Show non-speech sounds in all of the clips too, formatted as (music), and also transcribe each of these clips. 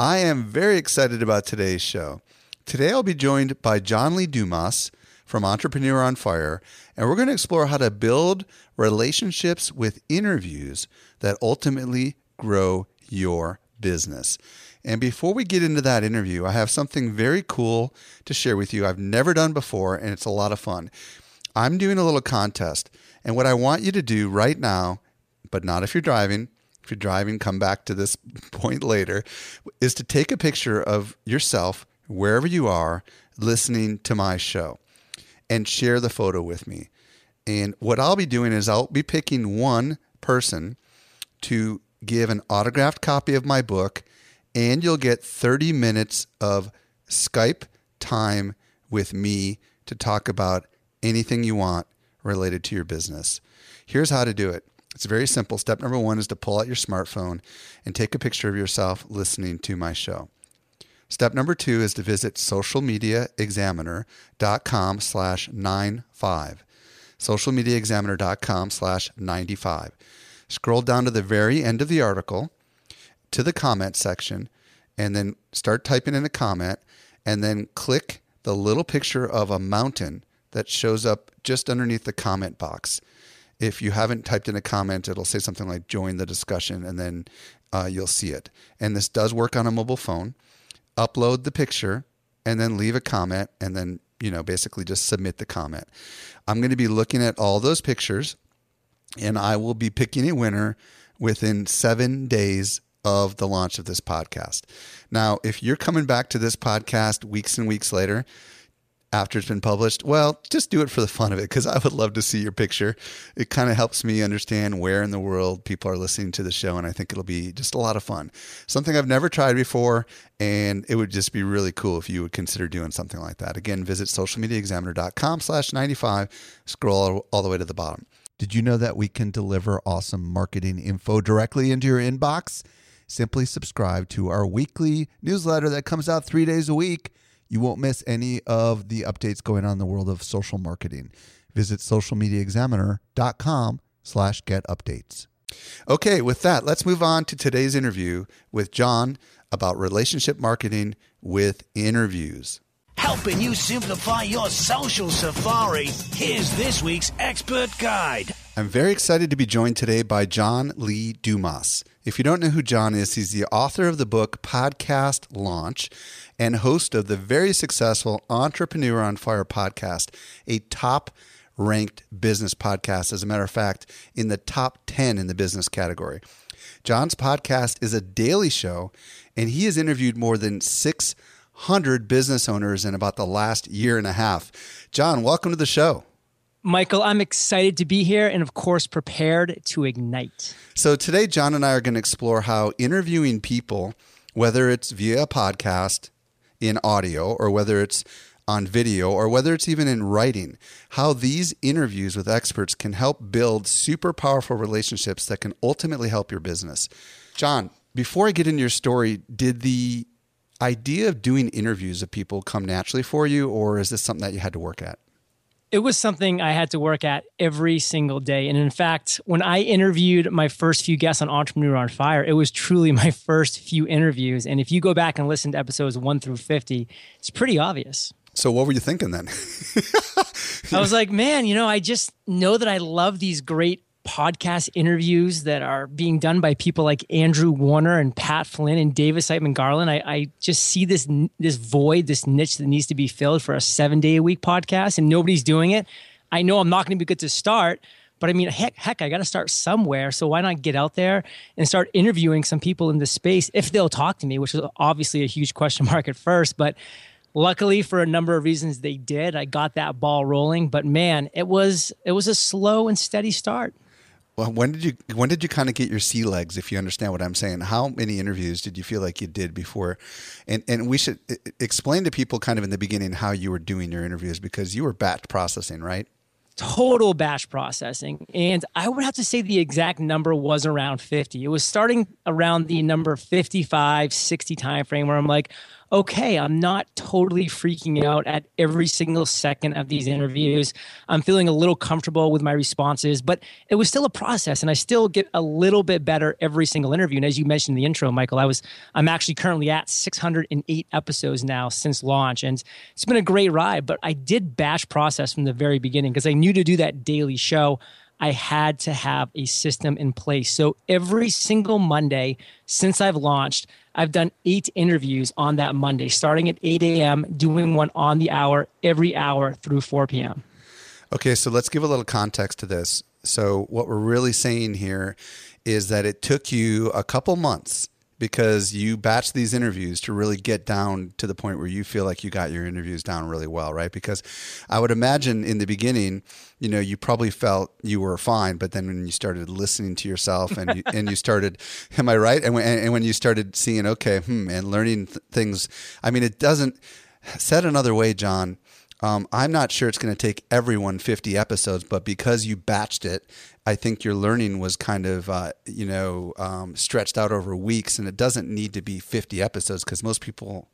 I am very excited about today's show. Today I'll be joined by John Lee Dumas from Entrepreneur on Fire, and we're going to explore how to build relationships with interviews that ultimately grow your business. And before we get into that interview, I have something very cool to share with you I've never done before, and it's a lot of fun. I'm doing a little contest, and what I want you to do right now, but not if you're driving, if you're driving, come back to this (laughs) point later, is to take a picture of yourself wherever you are listening to my show and share the photo with me. And what I'll be doing is I'll be picking one person to give an autographed copy of my book, and you'll get 30 minutes of Skype time with me to talk about anything you want related to your business. Here's how to do it it's very simple. Step number one is to pull out your smartphone and take a picture of yourself listening to my show. Step number two is to visit socialmediaexaminer.com slash 95. Socialmediaexaminer.com slash 95. Scroll down to the very end of the article to the comment section and then start typing in a comment and then click the little picture of a mountain that shows up just underneath the comment box if you haven't typed in a comment, it'll say something like join the discussion and then uh, you'll see it. And this does work on a mobile phone. Upload the picture and then leave a comment and then, you know, basically just submit the comment. I'm going to be looking at all those pictures and I will be picking a winner within seven days of the launch of this podcast. Now, if you're coming back to this podcast weeks and weeks later, after it's been published, well, just do it for the fun of it because I would love to see your picture. It kind of helps me understand where in the world people are listening to the show, and I think it'll be just a lot of fun. Something I've never tried before, and it would just be really cool if you would consider doing something like that. Again, visit socialmediaexaminer.com slash 95, scroll all the way to the bottom. Did you know that we can deliver awesome marketing info directly into your inbox? Simply subscribe to our weekly newsletter that comes out three days a week you won't miss any of the updates going on in the world of social marketing. Visit socialmediaexaminer.com slash get updates. Okay, with that, let's move on to today's interview with John about relationship marketing with interviews. Helping you simplify your social safari, here's this week's expert guide. I'm very excited to be joined today by John Lee Dumas. If you don't know who John is, he's the author of the book Podcast Launch and host of the very successful Entrepreneur on Fire podcast, a top ranked business podcast. As a matter of fact, in the top 10 in the business category. John's podcast is a daily show, and he has interviewed more than 600 business owners in about the last year and a half. John, welcome to the show. Michael, I'm excited to be here and, of course, prepared to ignite. So, today, John and I are going to explore how interviewing people, whether it's via a podcast, in audio, or whether it's on video, or whether it's even in writing, how these interviews with experts can help build super powerful relationships that can ultimately help your business. John, before I get into your story, did the idea of doing interviews of people come naturally for you, or is this something that you had to work at? It was something I had to work at every single day. And in fact, when I interviewed my first few guests on Entrepreneur on Fire, it was truly (laughs) my first few interviews. And if you go back and listen to episodes one through 50, it's pretty obvious. So, what were you thinking then? (laughs) I was like, man, you know, I just know that I love these great podcast interviews that are being done by people like Andrew Warner and Pat Flynn and David Siteman Garland, I, I just see this this void, this niche that needs to be filled for a seven day a week podcast, and nobody's doing it. I know I'm not going to be good to start, but I mean, heck, heck, I got to start somewhere. So why not get out there and start interviewing some people in the space if they'll talk to me, which is obviously a huge question mark at first, but luckily for a number of reasons they did i got that ball rolling but man it was it was a slow and steady start well when did you when did you kind of get your sea legs if you understand what i'm saying? How many interviews did you feel like you did before? And and we should explain to people kind of in the beginning how you were doing your interviews because you were batch processing right? Total batch processing and i would have to say the exact number was around 50 it was starting around the number 55 60 time frame where i'm like okay, I'm not totally freaking out at every single second of these interviews. I'm feeling a little comfortable with my responses, but it was still a process and I still get a little bit better every single interview. And as you mentioned in the intro, Michael, I was I'm actually currently at 608 episodes now since launch and it's been a great ride, but I did batch process from the very beginning because I knew to do that daily show I had to have a system in place. So every single Monday since I've launched, I've done eight interviews on that Monday, starting at 8 a.m., doing one on the hour every hour through 4 p.m. Okay, so let's give a little context to this. So, what we're really saying here is that it took you a couple months because you batch these interviews to really get down to the point where you feel like you got your interviews down really well, right? Because I would imagine in the beginning, you know, you probably felt you were fine, but then when you started listening to yourself and you, and you started, (laughs) am I right? And when, and when you started seeing, okay, hmm, and learning th- things, I mean, it doesn't. Said another way, John, um, I'm not sure it's going to take everyone 50 episodes, but because you batched it, I think your learning was kind of, uh, you know, um, stretched out over weeks, and it doesn't need to be 50 episodes because most people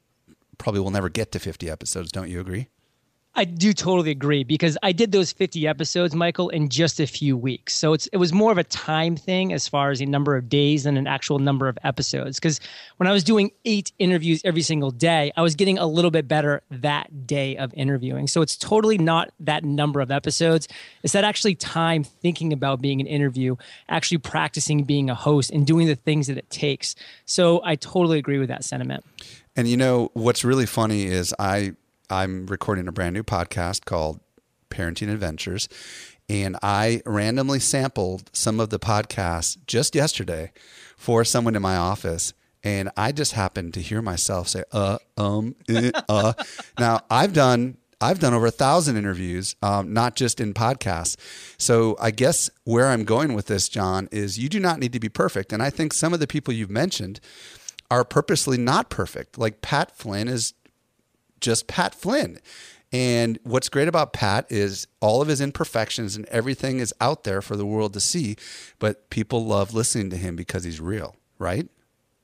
probably will never get to 50 episodes. Don't you agree? I do totally agree because I did those 50 episodes, Michael, in just a few weeks. So it's it was more of a time thing as far as a number of days than an actual number of episodes. Because when I was doing eight interviews every single day, I was getting a little bit better that day of interviewing. So it's totally not that number of episodes. It's that actually time thinking about being an interview, actually practicing being a host and doing the things that it takes. So I totally agree with that sentiment. And you know what's really funny is I I'm recording a brand new podcast called Parenting Adventures. And I randomly sampled some of the podcasts just yesterday for someone in my office. And I just happened to hear myself say, uh, um, uh. (laughs) uh. now, I've done I've done over a thousand interviews, um, not just in podcasts. So I guess where I'm going with this, John, is you do not need to be perfect. And I think some of the people you've mentioned are purposely not perfect. Like Pat Flynn is just Pat Flynn. And what's great about Pat is all of his imperfections and everything is out there for the world to see, but people love listening to him because he's real, right?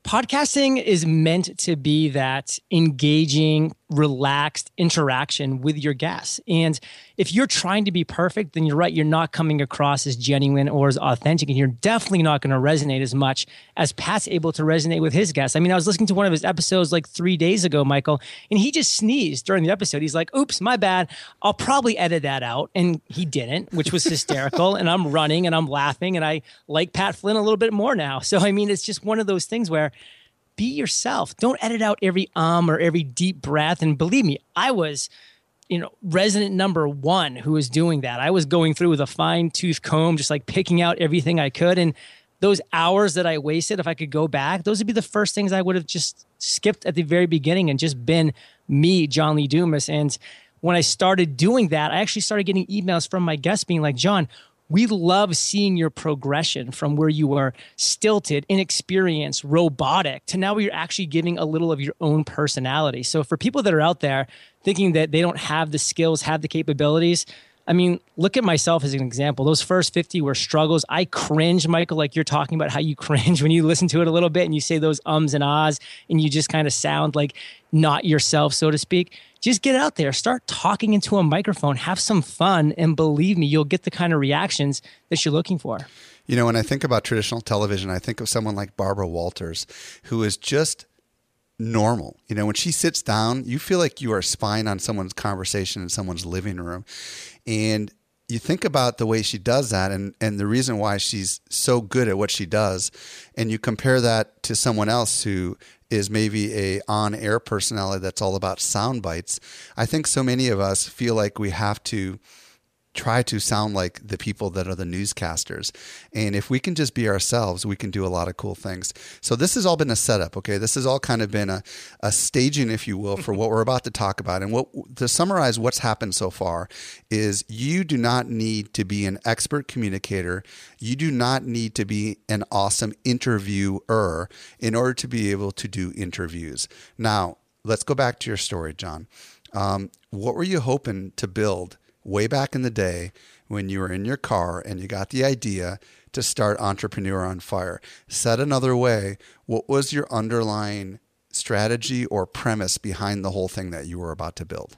Podcasting is meant to be that engaging, relaxed interaction with your guests. And if you're trying to be perfect, then you're right, you're not coming across as genuine or as authentic. And you're definitely not going to resonate as much as Pat's able to resonate with his guests. I mean, I was listening to one of his episodes like three days ago, Michael, and he just sneezed during the episode. He's like, oops, my bad. I'll probably edit that out. And he didn't, which was hysterical. (laughs) and I'm running and I'm laughing. And I like Pat Flynn a little bit more now. So, I mean, it's just one of those things where be yourself. Don't edit out every um or every deep breath. And believe me, I was, you know, resident number one who was doing that. I was going through with a fine tooth comb, just like picking out everything I could. And those hours that I wasted, if I could go back, those would be the first things I would have just skipped at the very beginning and just been me, John Lee Dumas. And when I started doing that, I actually started getting emails from my guests being like, John, we love seeing your progression from where you were stilted, inexperienced, robotic to now where you're actually giving a little of your own personality. So for people that are out there thinking that they don't have the skills, have the capabilities, I mean, look at myself as an example. Those first 50 were struggles. I cringe, Michael, like you're talking about how you (laughs) cringe when you listen to it a little bit and you say those ums and ahs and you just kind of sound like not yourself, so to speak just get out there, start talking into a microphone, have some fun, and believe me, you'll get the kind of reactions that you're looking for. You know, when I think about traditional television, I think of someone like Barbara Walters, who is just normal. You know, when she sits down, you feel like you are spying on someone's conversation in someone's living room. And you think about the way she does that and, and the reason why she's so good at what she does and you compare that to someone else who is maybe a on-air personality that's all about sound bites i think so many of us feel like we have to try to sound like the people that are the newscasters. And if we can just be ourselves, we can do a lot of cool things. So this has all been a setup, okay? This has all kind of been a, a staging, if you will, for what we're about to talk about. And what to summarize what's happened so far is you do not need to be an expert communicator. You do not need to be an awesome interviewer in order to be able to do interviews. Now, let's go back to your story, John. Um, what were you hoping to build way back in the day when you were in your car and you got the idea to start Entrepreneur on Fire. Said another way, what was your underlying strategy or premise behind the whole thing that you were about to build?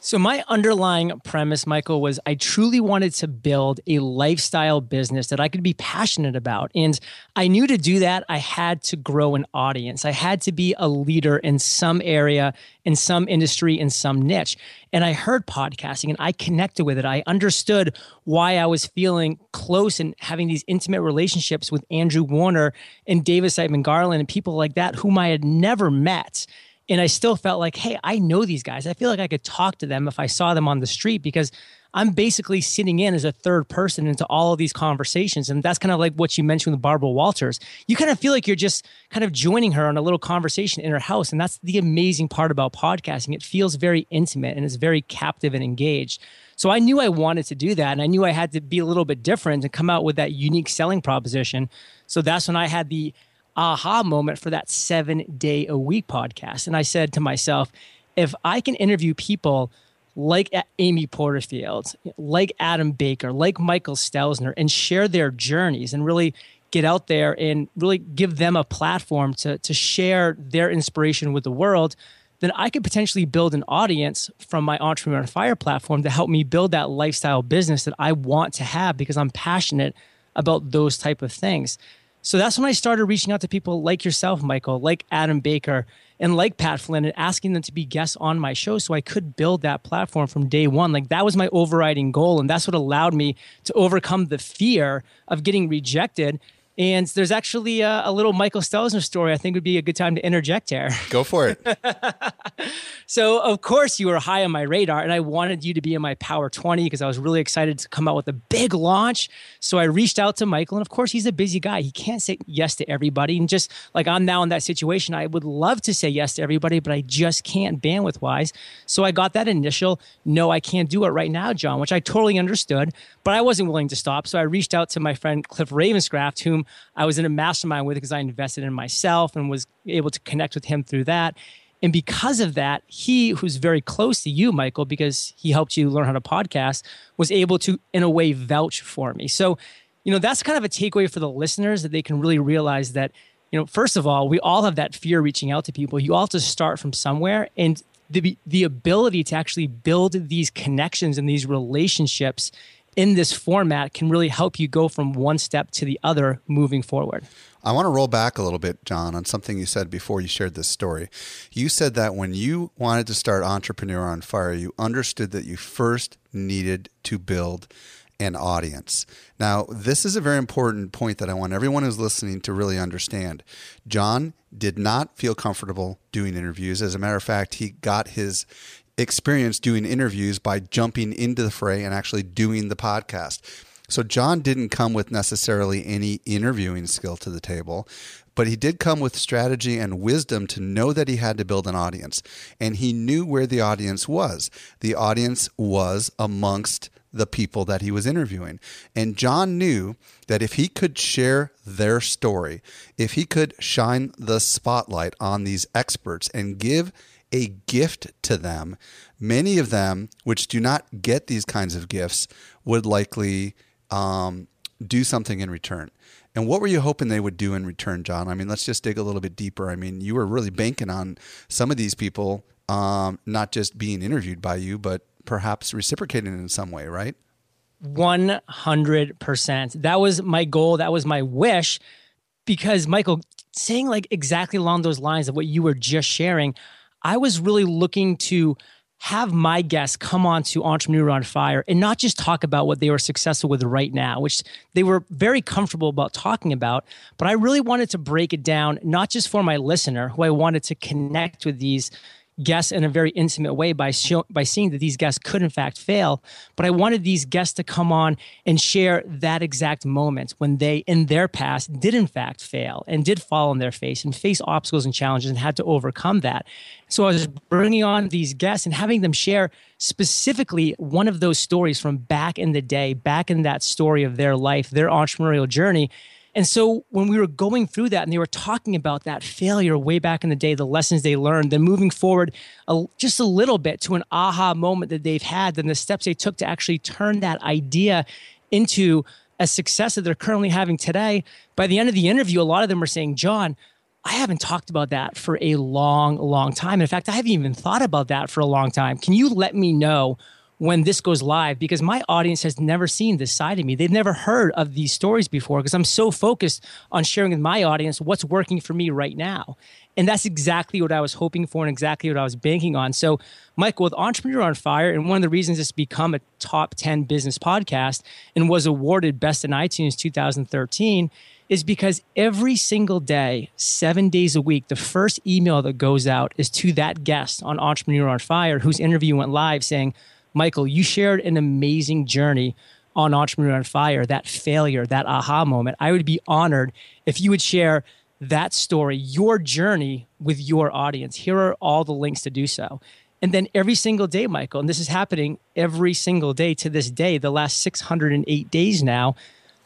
So, my underlying premise, Michael, was I truly wanted to build a lifestyle business that I could be passionate about. And I knew to do that, I had to grow an audience. I had to be a leader in some area, in some industry, in some niche. And I heard podcasting and I connected with it. I understood why I was feeling close and having these intimate relationships with Andrew Warner and David Siteman Garland and people like that, whom I had never met and I still felt like, hey, I know these guys. I feel like I could talk to them if I saw them on the street because I'm basically sitting in as a third person into all of these conversations. And that's kind of like what you mentioned with Barbara Walters. You kind of feel like you're just kind of joining her on a little conversation in her house. And that's the amazing part about podcasting. It feels very intimate and it's very captive and engaged. So I knew I wanted to do that. And I knew I had to be a little bit different and come out with that unique selling proposition. So that's when I had the aha moment for that seven day a week podcast. And I said to myself, if I can interview people like Amy Porterfield, like Adam Baker, like Michael Stelzner, and share their journeys and really get out there and really give them a platform to, to share their inspiration with the world, then I could potentially build an audience from my Entrepreneur on Fire platform to help me build that lifestyle business that I want to have because I'm passionate about those type of things. So that's when I started reaching out to people like yourself, Michael, like Adam Baker, and like Pat Flynn, and asking them to be guests on my show so I could build that platform from day one. Like that was my overriding goal. And that's what allowed me to overcome the fear of getting rejected and there's actually a, a, little Michael Stelzner story I think would be a good time to interject here. (laughs) Go for it. (laughs) so, of course, you were high on my radar, and I wanted you to be in my Power 20 because I was really excited to come out with a big launch. So, I reached out to Michael, and of course, he's a busy guy. He can't say yes to everybody. And just like I'm now in that situation, I would love to say yes to everybody, but I just can't bandwidth wise. So, I got that initial no, I can't do it right now, John, which I totally understood, but I wasn't willing to stop. So, I reached out to my friend Cliff Ravenscraft, whom I was in a mastermind with because I invested in myself and was able to connect with him through that. And because of that, he, who's very close to you, Michael, because he helped you learn how to podcast, was able to, in a way, vouch for me. So, you know, that's kind of a takeaway for the listeners that they can really realize that, you know, first of all, we all have that fear reaching out to people. You all have to start from somewhere. And the, the ability to actually build these connections and these relationships in this format can really help you go from one step to the other moving forward. I want to roll back a little bit, John, on something you said before you shared this story. You said that when you wanted to start Entrepreneur on Fire, you understood that you first needed to build an audience. Now, this is a very important point that I want everyone who's listening to really understand. John did not feel comfortable doing interviews. As a matter of fact, he got his experience doing interviews by jumping into the fray and actually doing the podcast. So John didn't come with necessarily any interviewing skill to the table, but he did come with strategy and wisdom to know that he had to build an audience. And he knew where the audience was. The audience was amongst the people that he was interviewing. And John knew that if he could share their story, if he could shine the spotlight on these experts and give a gift to them. Many of them, which do not get these kinds of gifts, would likely um, do something in return. And what were you hoping they would do in return, John? I mean, let's just dig a little bit deeper. I mean, you were really banking on some of these people um, not just being interviewed by you, but perhaps reciprocating in some way, right? 100%. That was my goal. That was my wish. Because, Michael, saying like exactly along those lines of what you were just sharing, I was really looking to have my guests come on to Entrepreneur on Fire and not just talk about what they were successful with right now, which they were very comfortable about talking about, but I really wanted to break it down, not just for my listener, who I wanted to connect with these guests in a very intimate way by show, by seeing that these guests could in fact fail. But i wanted these guests to come on and share that exact moment when they in their past did in fact fail and did fall on their face and face obstacles and challenges and had to overcome that. So i was bringing on these guests and having them share specifically one of those stories from back in the day back in that story of their life their entrepreneurial journey and so when we were going through that and they were talking about that failure way back in the day, the lessons they learned, then moving forward a, just a little bit to an aha moment that they've had, then the steps they took to actually turn that idea into a success that they're currently having today. By the end of the interview, a lot of them were saying, John, I haven't talked about that for a long, long time. In fact, I haven't even thought about that for a long time. Can you let me know when this goes live because my audience has never seen this side of me. They've never heard of these stories before because I'm so focused on sharing with my audience what's working for me right now. And that's exactly what I was hoping for and exactly what I was banking on. So, Michael, with Entrepreneur on Fire, and one of the reasons it's become a top 10 business podcast and was awarded Best in iTunes 2013 is because every single day, seven days a week, the first email that goes out is to that guest on Entrepreneur on Fire whose interview went live saying, Michael, you shared an amazing journey on Entrepreneur on Fire, that failure, that aha moment. I would be honored if you would share that story, your journey with your audience. Here are all the links to do so. And then every single day, Michael, and this is happening every single day to this day, the last 608 days now,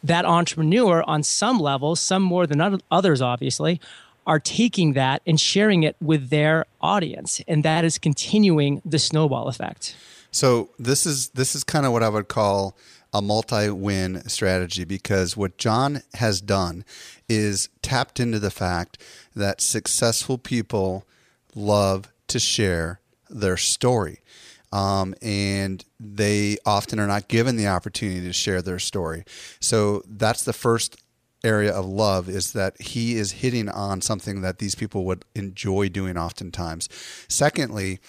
that entrepreneur on some levels, some more than others, obviously, are taking that and sharing it with their audience. And that is continuing the snowball effect. So this is this is kind of what I would call a multi-win strategy because what John has done is tapped into the fact that successful people love to share their story. Um, and they often are not given the opportunity to share their story. So that's the first area of love is that he is hitting on something that these people would enjoy doing oftentimes. Secondly,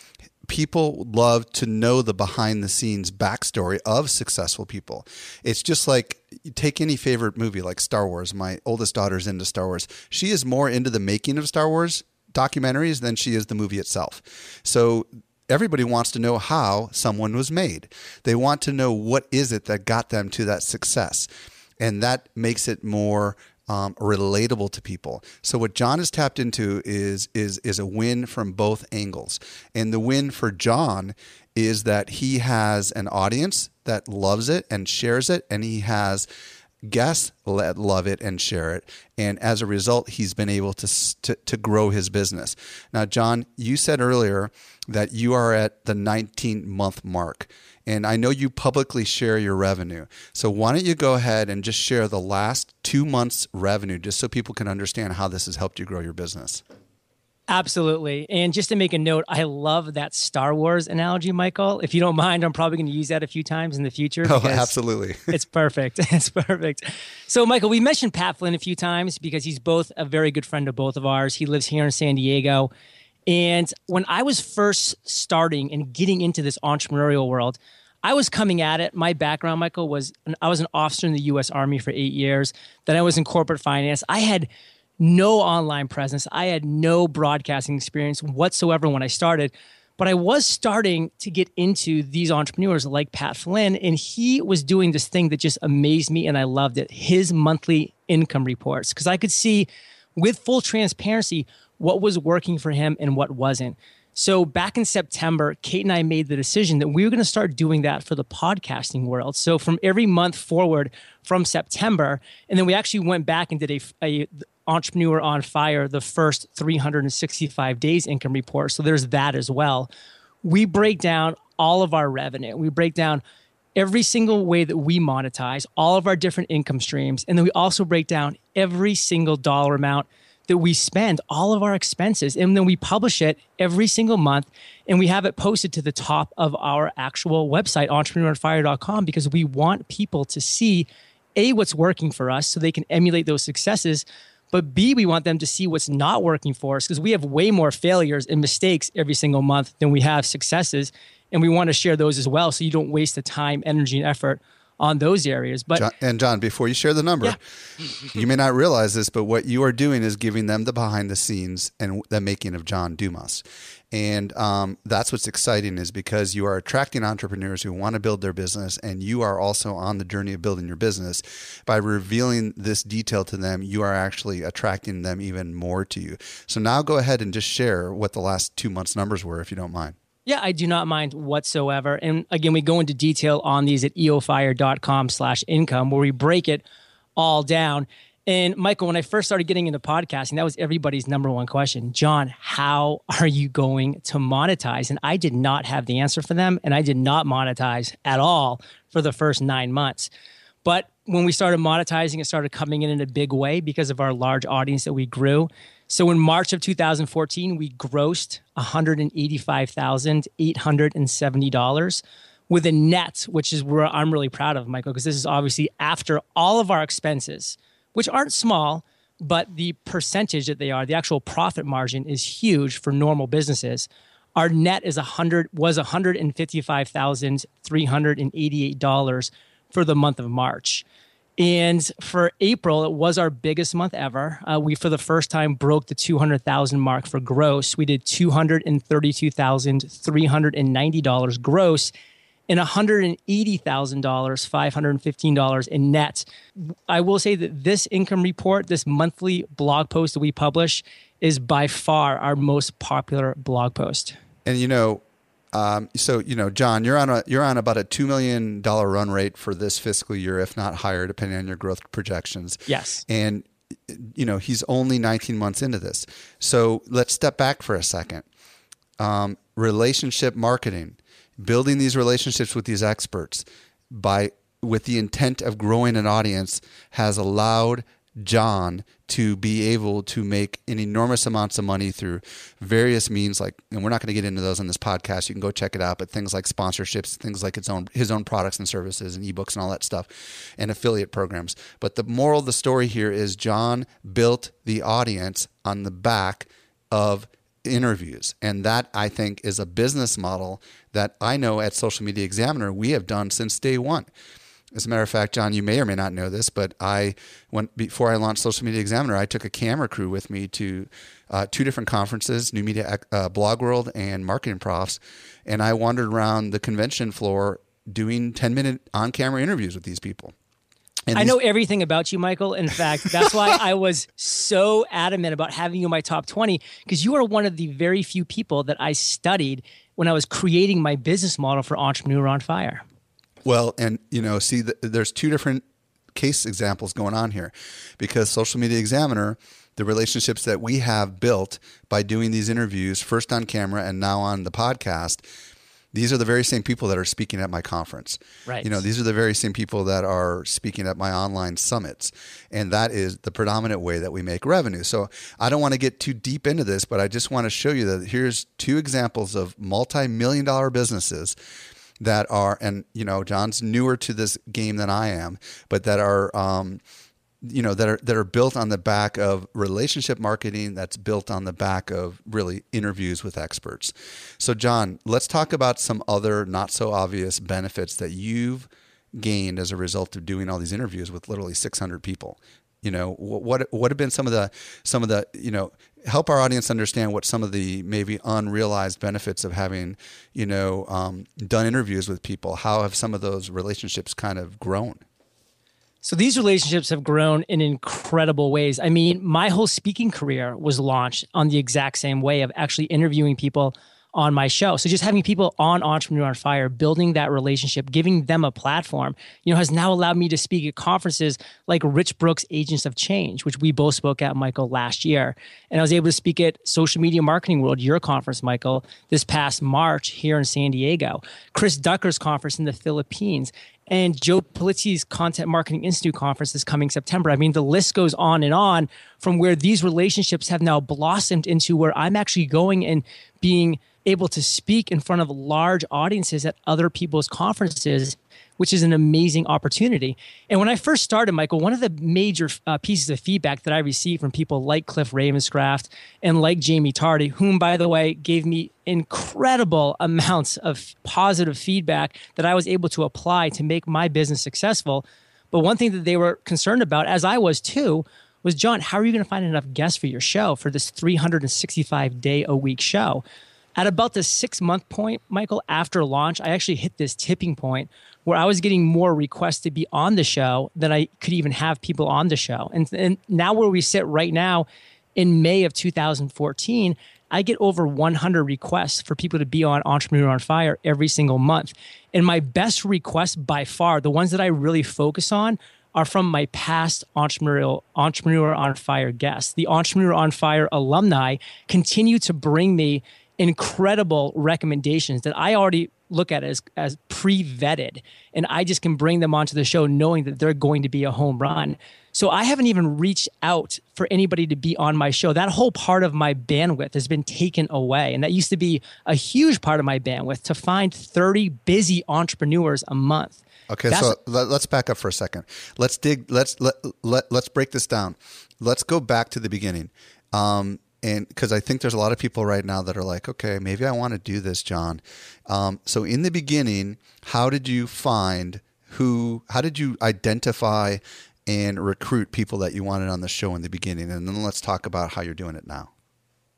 people love to know the behind the scenes backstory of successful people. It's just like take any favorite movie like Star Wars. My oldest daughter's into Star Wars. She is more into the making of Star Wars documentaries than she is the movie itself. So everybody wants to know how someone was made. They want to know what is it that got them to that success. And that makes it more um, relatable to people. So what John has tapped into is is is a win from both angles, and the win for John is that he has an audience that loves it and shares it, and he has guests that love it and share it, and as a result, he's been able to to, to grow his business. Now, John, you said earlier that you are at the 19 month mark. And I know you publicly share your revenue. So why don't you go ahead and just share the last two months' revenue just so people can understand how this has helped you grow your business? Absolutely. And just to make a note, I love that Star Wars analogy, Michael. If you don't mind, I'm probably going to use that a few times in the future. Oh, absolutely. (laughs) it's perfect. (laughs) It's perfect. So, Michael, we mentioned Pat Flynn a few times because he's both a very good friend of both of ours. He lives here in San Diego. And when I was first starting and getting into this entrepreneurial world, I was coming at it. My background, Michael, was I was an officer in the U.S. Army for eight years. Then I was in corporate finance. I had no online presence. I had no broadcasting experience whatsoever when I started. But I was starting to get into these entrepreneurs like Pat Flynn, and he was doing this thing that just amazed me, and I loved it his monthly income reports. Because I could see with full transparency what was working for him and what wasn't. So back in September, Kate and I made the decision that we were going to start doing that for the podcasting world. So from every month forward from September, and then we actually went back and did a, a entrepreneur on fire the first 365 days income report. So there's that as well. We break down all of our revenue. We break down every single way that we monetize all of our different income streams, and then we also break down every single dollar amount that we spend all of our expenses and then we publish it every single month and we have it posted to the top of our actual website entrepreneurfire.com because we want people to see a what's working for us so they can emulate those successes But B, we want them to see what's not working for us because we have way more failures and mistakes every single month than we have successes. And we want to share those as well so you don't waste the time, energy, and effort on those areas. But John, and John, before you share the number, Yeah. you may not realize this, but what you are doing is giving them the behind the scenes and the making of John Dumas. And um, that's what's exciting is because you are attracting entrepreneurs who want to build their business, and you are also on the journey of building your business. By revealing this detail to them, you are actually attracting them even more to you. So now go ahead and just share what the last two months' numbers were, if you don't mind. Yeah, I do not mind whatsoever. And again, we go into detail on these at eofire.com slash income where we break it all down. And Michael, when I first started getting into podcasting, that was everybody's number one question. John, how are you going to monetize? And I did not have the answer for them. And I did not monetize at all for the first nine months. But when we started monetizing, it started coming in in a big way because of our large audience that we grew. So in March of 2014, we grossed $185,870 with a net, which is where I'm really proud of, Michael, because this is obviously after all of our expenses, which aren't small, but the percentage that they are, the actual profit margin is huge for normal businesses. Our net is 100 was $155,388 for the month of March. And for April, it was our biggest month ever. Uh, we, for the first time, broke the 200,000 mark for gross. We did $232,390 gross and $180,000, $515 in net. I will say that this income report, this monthly blog post that we publish, is by far our most popular blog post. And you know, um, so you know, John, you're on a you're on about a two million dollar run rate for this fiscal year, if not higher, depending on your growth projections. Yes. And you know, he's only 19 months into this. So let's step back for a second. Um, relationship marketing, building these relationships with these experts by with the intent of growing an audience has allowed John to be able to make an enormous amounts of money through various means like and we're not going to get into those on this podcast. You can go check it out but things like sponsorships things like its own his own products and services and ebooks and all that stuff and affiliate programs. But the moral of the story here is John built the audience on the back of interviews. And that I think is a business model that I know at Social Media Examiner we have done since day 1 as a matter of fact, John, you may or may not know this, but I went before I launched Social Media Examiner. I took a camera crew with me to uh, two different conferences: New Media uh, Blog World and Marketing Profs, and I wandered around the convention floor doing ten-minute on-camera interviews with these people. And I these- know everything about you, Michael. In fact, that's why I was so adamant about having you in my top 20 because you are one of the very few people that I studied when I was creating my business model for Entrepreneur on Fire. Well, and you know, see, th- there's two different case examples going on here, because Social Media Examiner, the relationships that we have built by doing these interviews, first on camera and now on the podcast, these are the very same people that are speaking at my conference. Right. You know, these are the very same people that are speaking at my online summits. And that is the predominant way that we make revenue. So I don't want to get too deep into this, but I just want to show you that here's two examples of multi million dollar businesses that are, and you know, John's newer to this game than I am, but that are, um, you know, that are that are built on the back of relationship marketing. That's built on the back of really interviews with experts. So, John, let's talk about some other not so obvious benefits that you've gained as a result of doing all these interviews with literally 600 people. You know, what what have been some of the some of the you know help our audience understand what some of the maybe unrealized benefits of having you know um, done interviews with people. How have some of those relationships kind of grown? So these relationships have grown in incredible ways. I mean, my whole speaking career was launched on the exact same way of actually interviewing people on my show. So just having people on Entrepreneur on Fire, building that relationship, giving them a platform, you know, has now allowed me to speak at conferences like Rich Brooks Agents of Change, which we both spoke at, Michael, last year. And I was able to speak at Social Media Marketing World, your conference, Michael, this past March here in San Diego, Chris Ducker's conference in the Philippines, and Joe Pulizzi's Content Marketing Institute conference is coming September. I mean, the list goes on and on from where these relationships have now blossomed into where I'm actually going and being able to speak in front of large audiences at other people's conferences which is an amazing opportunity. And when I first started, Michael, one of the major uh, pieces of feedback that I received from people like Cliff Ravenscraft and like Jaime Tardy, whom, by the way, gave me incredible amounts of positive feedback that I was able to apply to make my business successful. But one thing that they were concerned about, as I was too, was John, how are you going to find enough guests for your show for this 365 day a week show? At about the six month point, Michael, after launch, I actually hit this tipping point where I was getting more requests to be on the show than I could even have people on the show. And, and now, where we sit right now in May of 2014, I get over 100 requests for people to be on Entrepreneur on Fire every single month. And my best requests by far, the ones that I really focus on, are from my past entrepreneurial entrepreneur on fire guests. The entrepreneur on fire alumni continue to bring me incredible recommendations that I already look at as as pre-vetted and I just can bring them onto the show knowing that they're going to be a home run. So I haven't even reached out for anybody to be on my show. That whole part of my bandwidth has been taken away and that used to be a huge part of my bandwidth to find 30 busy entrepreneurs a month. Okay, That's, so let, us back up for a second. Let's dig let's let, let let's break this down. Let's go back to the beginning. Um, and because I think there's a lot of people right now that are like, okay, maybe I want to do this, John. Um, so in the beginning, how did you find who? How did you identify and recruit people that you wanted on the show in the beginning? And then let's talk about how you're doing it now.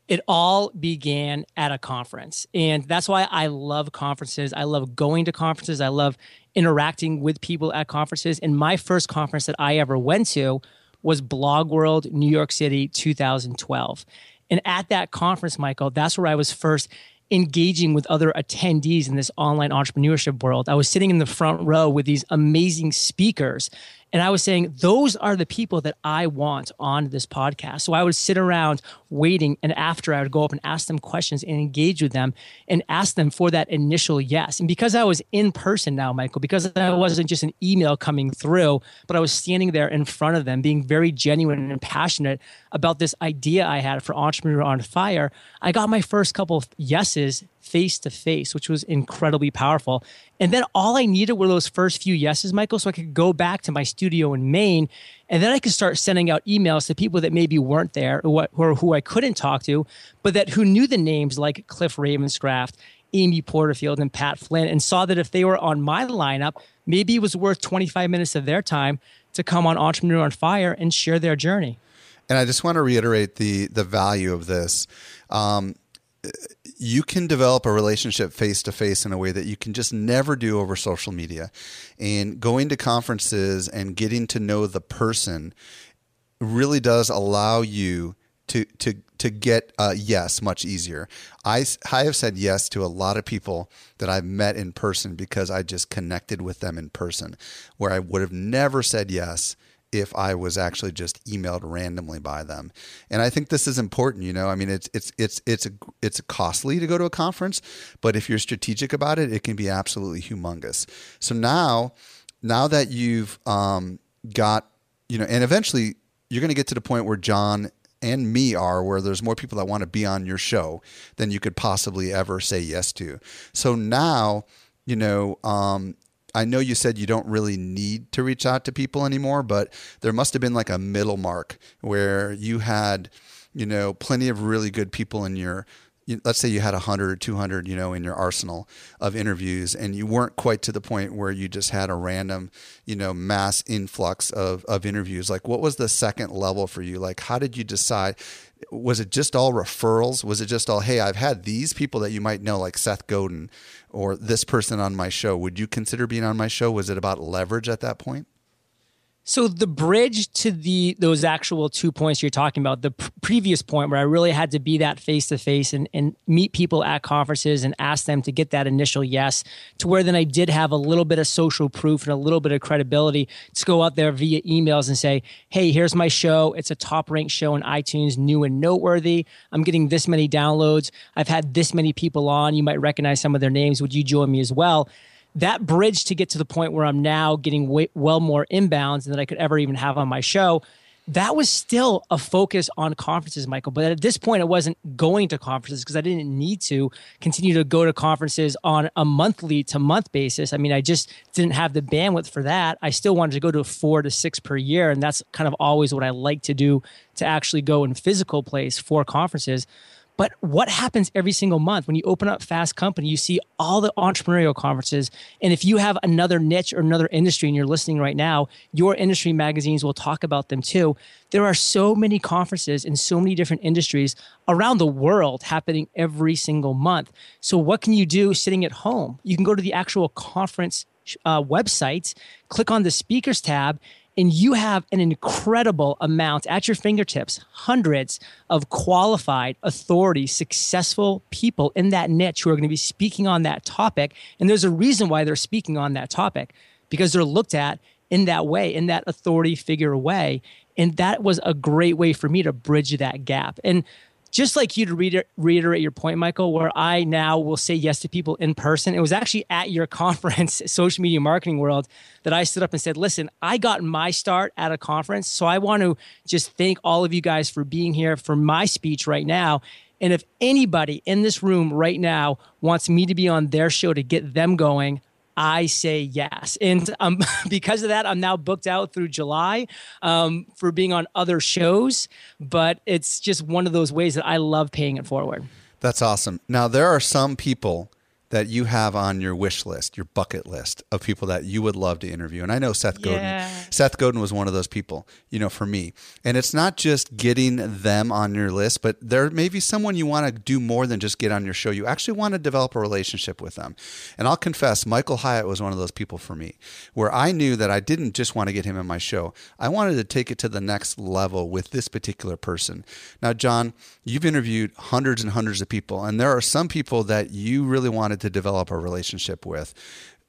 It all began at a conference. And that's why I love conferences. I love going to conferences. I love interacting with people at conferences. And my first conference that I ever went to was Blog World New York City 2012. And at that conference, Michael, that's where I was first engaging with other attendees in this online entrepreneurship world. I was sitting in the front row with these amazing speakers and I was saying, those are the people that I want on this podcast. So I would sit around waiting, and after I would go up and ask them questions and engage with them and ask them for that initial yes. And because I was in person now, Michael, because I wasn't just an email coming through, but I was standing there in front of them, being very genuine and passionate about this idea I had for Entrepreneur on Fire, I got my first couple of yeses face to face, which was incredibly powerful. And then all I needed were those first few yeses, Michael, so I could go back to my studio in Maine. And then I could start sending out emails to people that maybe weren't there or, who I couldn't talk to, but that who knew the names like Cliff Ravenscraft, Amy Porterfield, and Pat Flynn, and saw that if they were on my lineup, maybe it was worth 25 minutes of their time to come on Entrepreneur on Fire and share their journey. And I just want to reiterate the the value of this. Um, you can develop a relationship face to face in a way that you can just never do over social media. And going to conferences and getting to know the person really does allow you to to to get a yes much easier. I, I have said yes to a lot of people that I've met in person because I just connected with them in person, where I would have never said yes if I was actually just emailed randomly by them. And I think this is important, you know. I mean, it's it's it's it's a, it's costly to go to a conference, but if you're strategic about it, it can be absolutely humongous. So now, now that you've um, got, you know, and eventually you're going to get to the point where John and me are where there's more people that want to be on your show than you could possibly ever say yes to. So now, you know, um, I know you said you don't really need to reach out to people anymore, but there must have been like a middle mark where you had, you know, plenty of really good people in your let's say you had 100 or 200 you know in your arsenal of interviews and you weren't quite to the point where you just had a random you know mass influx of, of interviews. Like what was the second level for you? Like how did you decide was it just all referrals? Was it just all, hey, I've had these people that you might know, like Seth Godin or this person on my show? Would you consider being on my show? Was it about leverage at that point? So the bridge to the those actual two points you're talking about, the pr- previous point where I really had to be that face to face and and meet people at conferences and ask them to get that initial yes, to where then I did have a little bit of social proof and a little bit of credibility to go out there via emails and say, hey, here's my show. It's a top ranked show in iTunes, new and noteworthy. I'm getting this many downloads. I've had this many people on. You might recognize some of their names. Would you join me as well? That bridge to get to the point where I'm now getting way, well more inbounds than I could ever even have on my show. that was still a focus on conferences, Michael. But at this point, I wasn't going to conferences because I didn't need to continue to go to conferences on a monthly to month basis. I mean, I just didn't have the bandwidth for that. I still wanted to go to four to six per year. And that's kind of always what I like to do to actually go in physical place for conferences. But what happens every single month when you open up Fast Company? You see all the entrepreneurial conferences. And if you have another niche or another industry and you're listening right now, your industry magazines will talk about them too. There are so many conferences in so many different industries around the world happening every single month. So, what can you do sitting at home? You can go to the actual conference uh, website, click on the speakers tab, and you have an incredible amount at your fingertips hundreds of qualified authority successful people in that niche who are going to be speaking on that topic. And there's a reason why they're speaking on that topic because they're looked at in that way in that authority figure way. And that was a great way for me to bridge that gap. And just like you to reiter- reiterate your point, Michael, where I now will say yes to people in person. It was actually at your (laughs) conference, Social Media Marketing World, that I stood up and said, listen, I got my start at a conference. So I want to just thank all of you guys for being here for my speech right now. And if anybody in this room right now wants me to be on their show to get them going, I say yes. And um, (laughs) because of that, I'm now booked out through July um, for being on other shows. But it's just one of those ways that I love paying it forward. That's awesome. Now, there are some people that you have on your wish list, your bucket list of people that you would love to interview. And I know Seth Godin. Yeah. Seth Godin was one of those people, you know, for me. And it's not just getting them on your list, but there may be someone you want to do more than just get on your show. You actually want to develop a relationship with them. And I'll confess, Michael Hyatt was one of those people for me, where I knew that I didn't just want to get him in my show. I wanted to take it to the next level with this particular person. Now, John, you've interviewed hundreds and hundreds of people, and there are some people that you really wanted to develop a relationship with.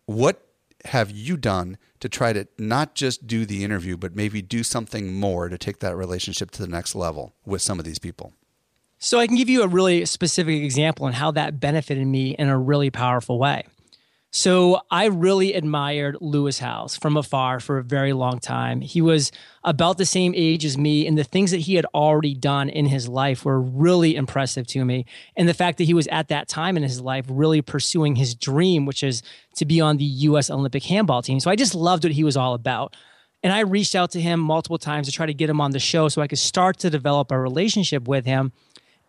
What have you done to try to not just do the interview, but maybe do something more to take that relationship to the next level with some of these people? So, I can give you a really specific example on how that benefited me in a really powerful way. So I really admired Lewis Howes from afar for a very long time. He was about the same age as me, and the things that he had already done in his life were really impressive to me. And the fact that he was at that time in his life really pursuing his dream, which is to be on the U.S. Olympic handball team. So I just loved what he was all about. And I reached out to him multiple times to try to get him on the show so I could start to develop a relationship with him.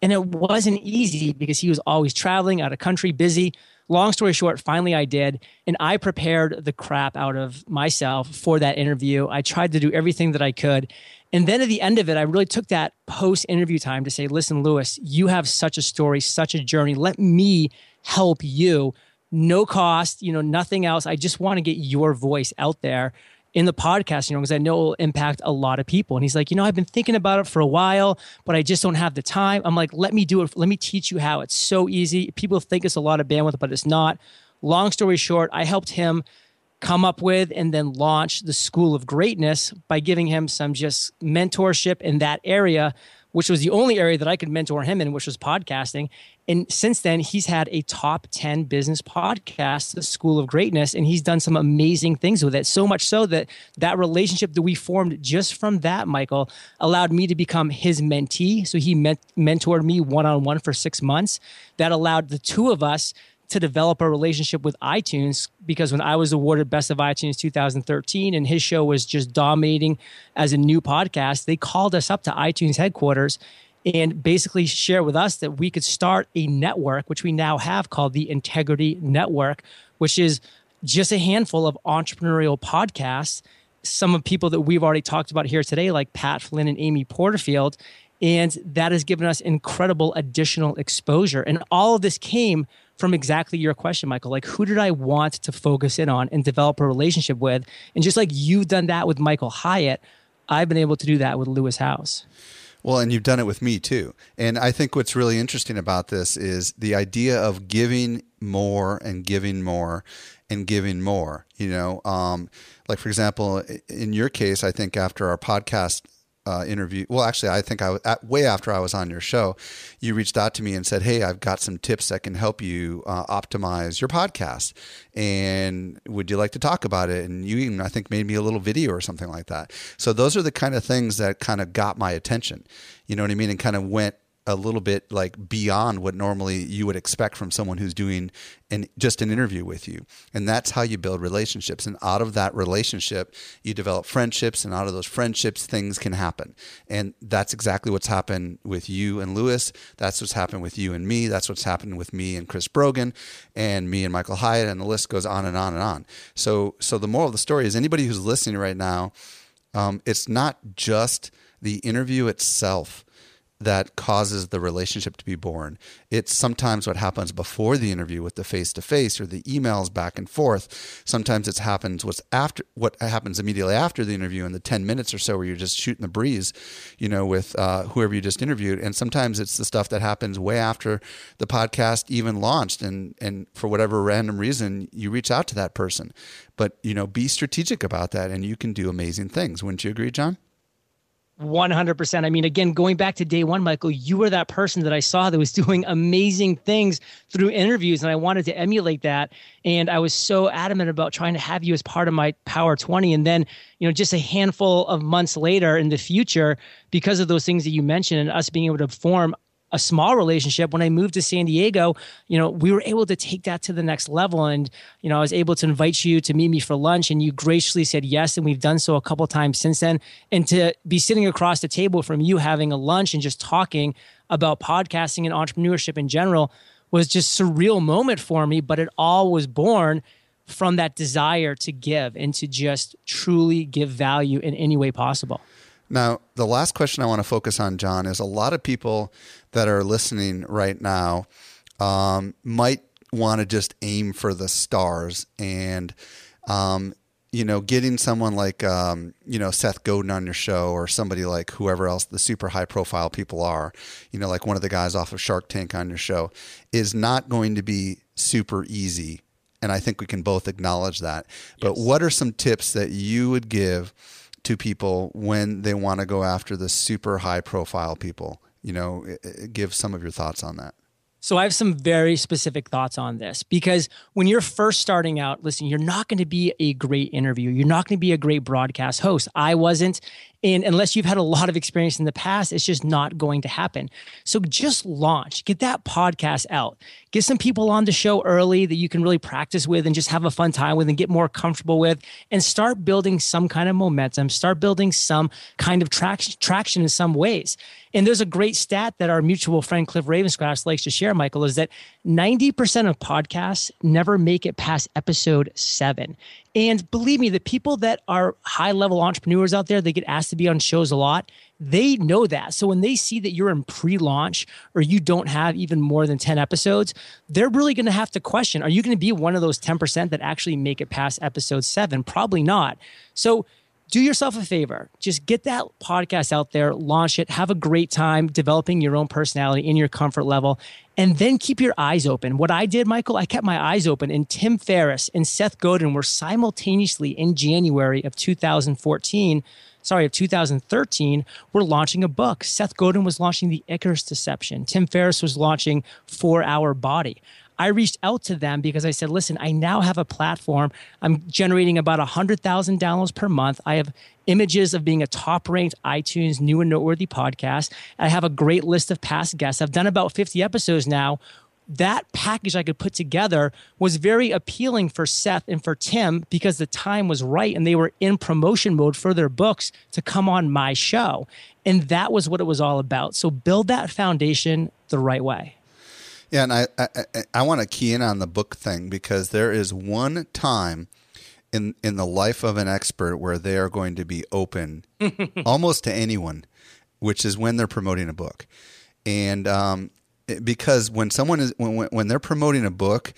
And it wasn't easy because he was always traveling out of country, busy long story short, finally I did. And I prepared the crap out of myself for that interview. I tried to do everything that I could. And then at the end of it, I really took that post interview time to say, listen, Lewis, you have such a story, such a journey. Let me help you. No cost, you know, nothing else. I just want to get your voice out there in the podcast, you know, because I know it will impact a lot of people. And he's like, you know, I've been thinking about it for a while, but I just don't have the time. I'm like, let me do it. Let me teach you how. It's so easy. People think it's a lot of bandwidth, but it's not. Long story short, I helped him come up with and then launch the School of Greatness by giving him some just mentorship in that area which was the only area that I could mentor him in, which was podcasting. And since then, he's had a top 10 business podcast, the School of Greatness, and he's done some amazing things with it. So much so that that relationship that we formed just from that, Michael, allowed me to become his mentee. So he ment- mentored me one on one for six months. That allowed the two of us to develop a relationship with iTunes because when I was awarded Best of iTunes 2013 and his show was just dominating as a new podcast, they called us up to iTunes headquarters and basically share with us that we could start a network, which we now have called the Integrity Network, which is just a handful of entrepreneurial podcasts. Some of people that we've already talked about here today, like Pat Flynn and Amy Porterfield. And that has given us incredible additional exposure. And all of this came from exactly your question, Michael. Like, who did I want to focus in on and develop a relationship with? And just like you've done that with Michael Hyatt, I've been able to do that with Lewis Howes. Well, and you've done it with me too. And I think what's really interesting about this is the idea of giving more and giving more and giving more. You know, um, like for example, in your case, I think after our podcast uh, interview. Well, actually, I think I was at, way after I was on your show, you reached out to me and said, "Hey, I've got some tips that can help you uh, optimize your podcast, and would you like to talk about it?" And you even, I think, made me a little video or something like that. So those are the kind of things that kind of got my attention. You know what I mean? And kind of went a little bit like beyond what normally you would expect from someone who's doing an just an interview with you. And that's how you build relationships. And out of that relationship you develop friendships and out of those friendships things can happen. And that's exactly what's happened with you and lewis. That's what's happened with you and me. That's what's happened with me and chris brogan and me and michael hyatt and the list goes on and on and on. So so the moral of the story is anybody who's listening right now um, it's not just the interview itself that causes the relationship to be born. It's sometimes what happens before the interview with the face to face or the emails back and forth. Sometimes it happens what's after what happens immediately after the interview in the 10 minutes or so where you're just shooting the breeze, you know, with uh, whoever you just interviewed. And sometimes it's the stuff that happens way after the podcast even launched and and for whatever random reason you reach out to that person. But, you know, be strategic about that and you can do amazing things. Wouldn't you agree, John? 100%. I mean, again, going back to day one, Michael, you were that person that I saw that was (laughs) doing amazing things through interviews, and I wanted to emulate that. And I was so adamant about trying to have you as part of my Power 20. And then, you know, just a handful of months later in the future, because of those things that you mentioned and us being able to form a small relationship. When i moved to san diego you know we were able to take that to the next level. And you know i was able to invite you to meet me for lunch and you graciously said yes and we've done so a couple times since then. And to be sitting across the table from you having a lunch and just talking about podcasting and entrepreneurship in general was just surreal moment for me but it all was born from that desire to give and to just truly give value in any way possible now, the last question I want to focus on, John, is a lot of people that are listening right now um, might want to just aim for the stars and, um, you know, getting someone like, um, you know, Seth Godin on your show or somebody like whoever else the super high profile people are, you know, like one of the guys off of Shark Tank on your show is not going to be super easy. And I think we can both acknowledge that. But what are some tips that you would give? To people when they want to go after the super high profile people? You know, give some of your thoughts on that. So I have some very specific thoughts on this because when you're first starting out, listen, you're not going to be a great interviewer. You're not going to be a great broadcast host. I wasn't. And unless you've had a lot of experience in the past, it's just not going to happen. So just launch, get that podcast out, get some people on the show early that you can really practice with and just have a fun time with and get more comfortable with, and start building some kind of momentum, start building some kind of traction, traction in some ways. And there's a great stat that our mutual friend Cliff Ravenscraft likes to share, Michael, is that 90% of podcasts never make it past episode seven. And believe me, the people that are high level entrepreneurs out there, they get asked to be on shows a lot. They know that. So when they see that you're in pre launch or you don't have even more than 10 episodes, they're really going to have to question are you going to be one of those 10% that actually make it past episode seven? Probably not. So do yourself a favor. Just get that podcast out there, launch it, have a great time developing your own personality in your comfort level, and then keep your eyes open. What I did, Michael, I kept my eyes open, and Tim Ferriss and Seth Godin were simultaneously in January of 2014 sorry, of 2013, were launching a book. Seth Godin was launching The Icarus Deception. Tim Ferriss was launching Four Hour Body. I reached out to them because I said, listen, I now have a platform. I'm generating about 100,000 downloads per month. I have images of being a top ranked iTunes new and noteworthy podcast. I have a great list of past guests. I've done about 50 episodes now. That package I could put together was very appealing for Seth and for Tim because the time was right and they were in promotion mode for their books to come on my show. And that was what it was all about. So build that foundation the right way. Yeah, and I I, I want to key in on the book thing because there is one time in in the life of an expert where they are going to be open (laughs) almost to anyone, which is when they're promoting a book, and um, because when someone is when when they're promoting a book,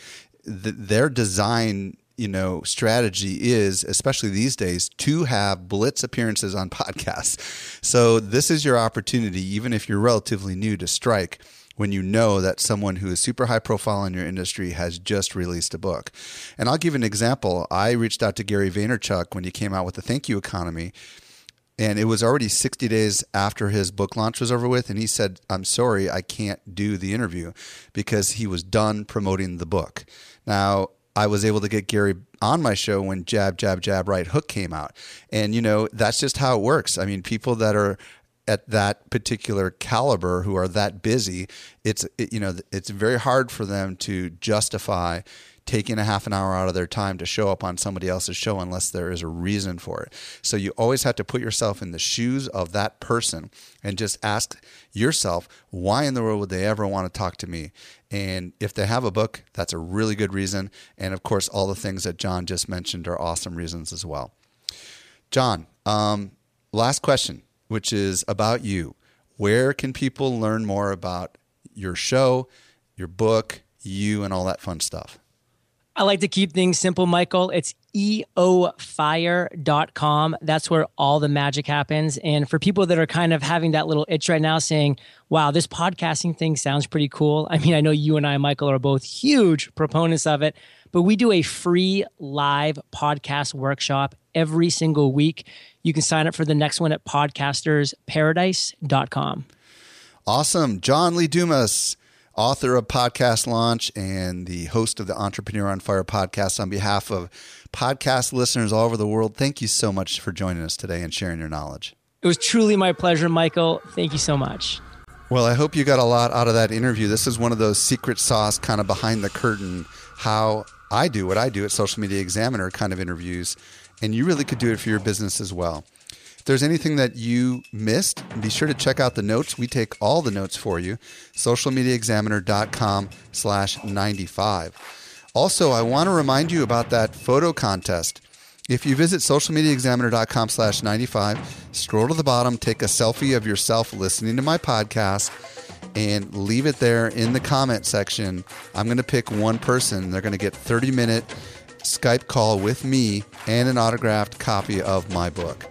the, their design you know strategy is especially these days to have blitz appearances on (laughs) podcasts. So this is your opportunity even if you're relatively new to strike when you know that someone who is super high profile in your industry has just released a book. And I'll give an example. I reached out to Gary Vaynerchuk when he came out with the Thank You Economy. and it was already 60 days after his book launch was over with and he said i'm sorry i can't do the interview because he was done promoting the book now i was able to get gary on my show when jab jab jab right hook came out and you know that's just how it works i mean people that are at that particular caliber who are that busy it's it, you know it's very hard for them to justify taking a half an hour out of their time to show up on somebody else's show unless there is a reason for it. So you always have to put yourself in the shoes of that person and just ask yourself, why in the world would they ever want to talk to me? And if they have a book, that's a really good reason. And of course, all the things that John just mentioned are awesome reasons as well. John, um, last question, which is about you. Where can people learn more about your show, your book, you, and all that fun stuff? I like to keep things simple, Michael. It's eofire.com. That's where all the magic happens. And for people that are kind of having that little itch right now saying, wow, this podcasting thing sounds pretty cool. I mean, I know you and I, Michael, are both huge proponents of it, but we do a free live podcast workshop every single week. You can sign up for the next one at podcastersparadise.com. Awesome. John Lee Dumas author of Podcast Launch and the host of the Entrepreneur on Fire podcast. On behalf of podcast listeners all over the world, thank you so much for joining us today and sharing your knowledge. It was truly my pleasure, Michael. Thank you so much. Well, I hope you got a lot out of that interview. This is one of those secret sauce, kind of behind the curtain, how I do what I do at Social Media Examiner kind of interviews. And you really could do it for your business as well If there's anything that you missed, be sure to check out the notes. We take all the notes for you. Socialmediaexaminer.com slash 95. Also, I want to remind you about that photo contest. If you visit socialmediaexaminer.com slash 95, scroll to the bottom, take a selfie of yourself listening to my podcast, and leave it there in the comment section. I'm going to pick one person. They're going to get 30 minute Skype call with me and an autographed copy of my book.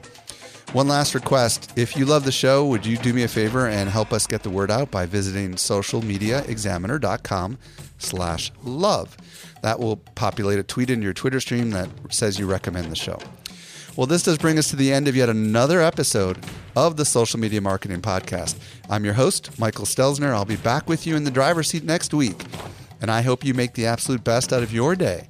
One last request. If you love the show, would you do me a favor and help us get the word out by visiting socialmediaexaminer.com slash love. That will populate a tweet in your Twitter stream that says you recommend the show. Well, this does bring us to the end of yet another episode of the Social Media Marketing Podcast. I'm your host, Michael Stelzner. I'll be back with you in the driver's seat next week. And I hope you make the absolute best out of your day.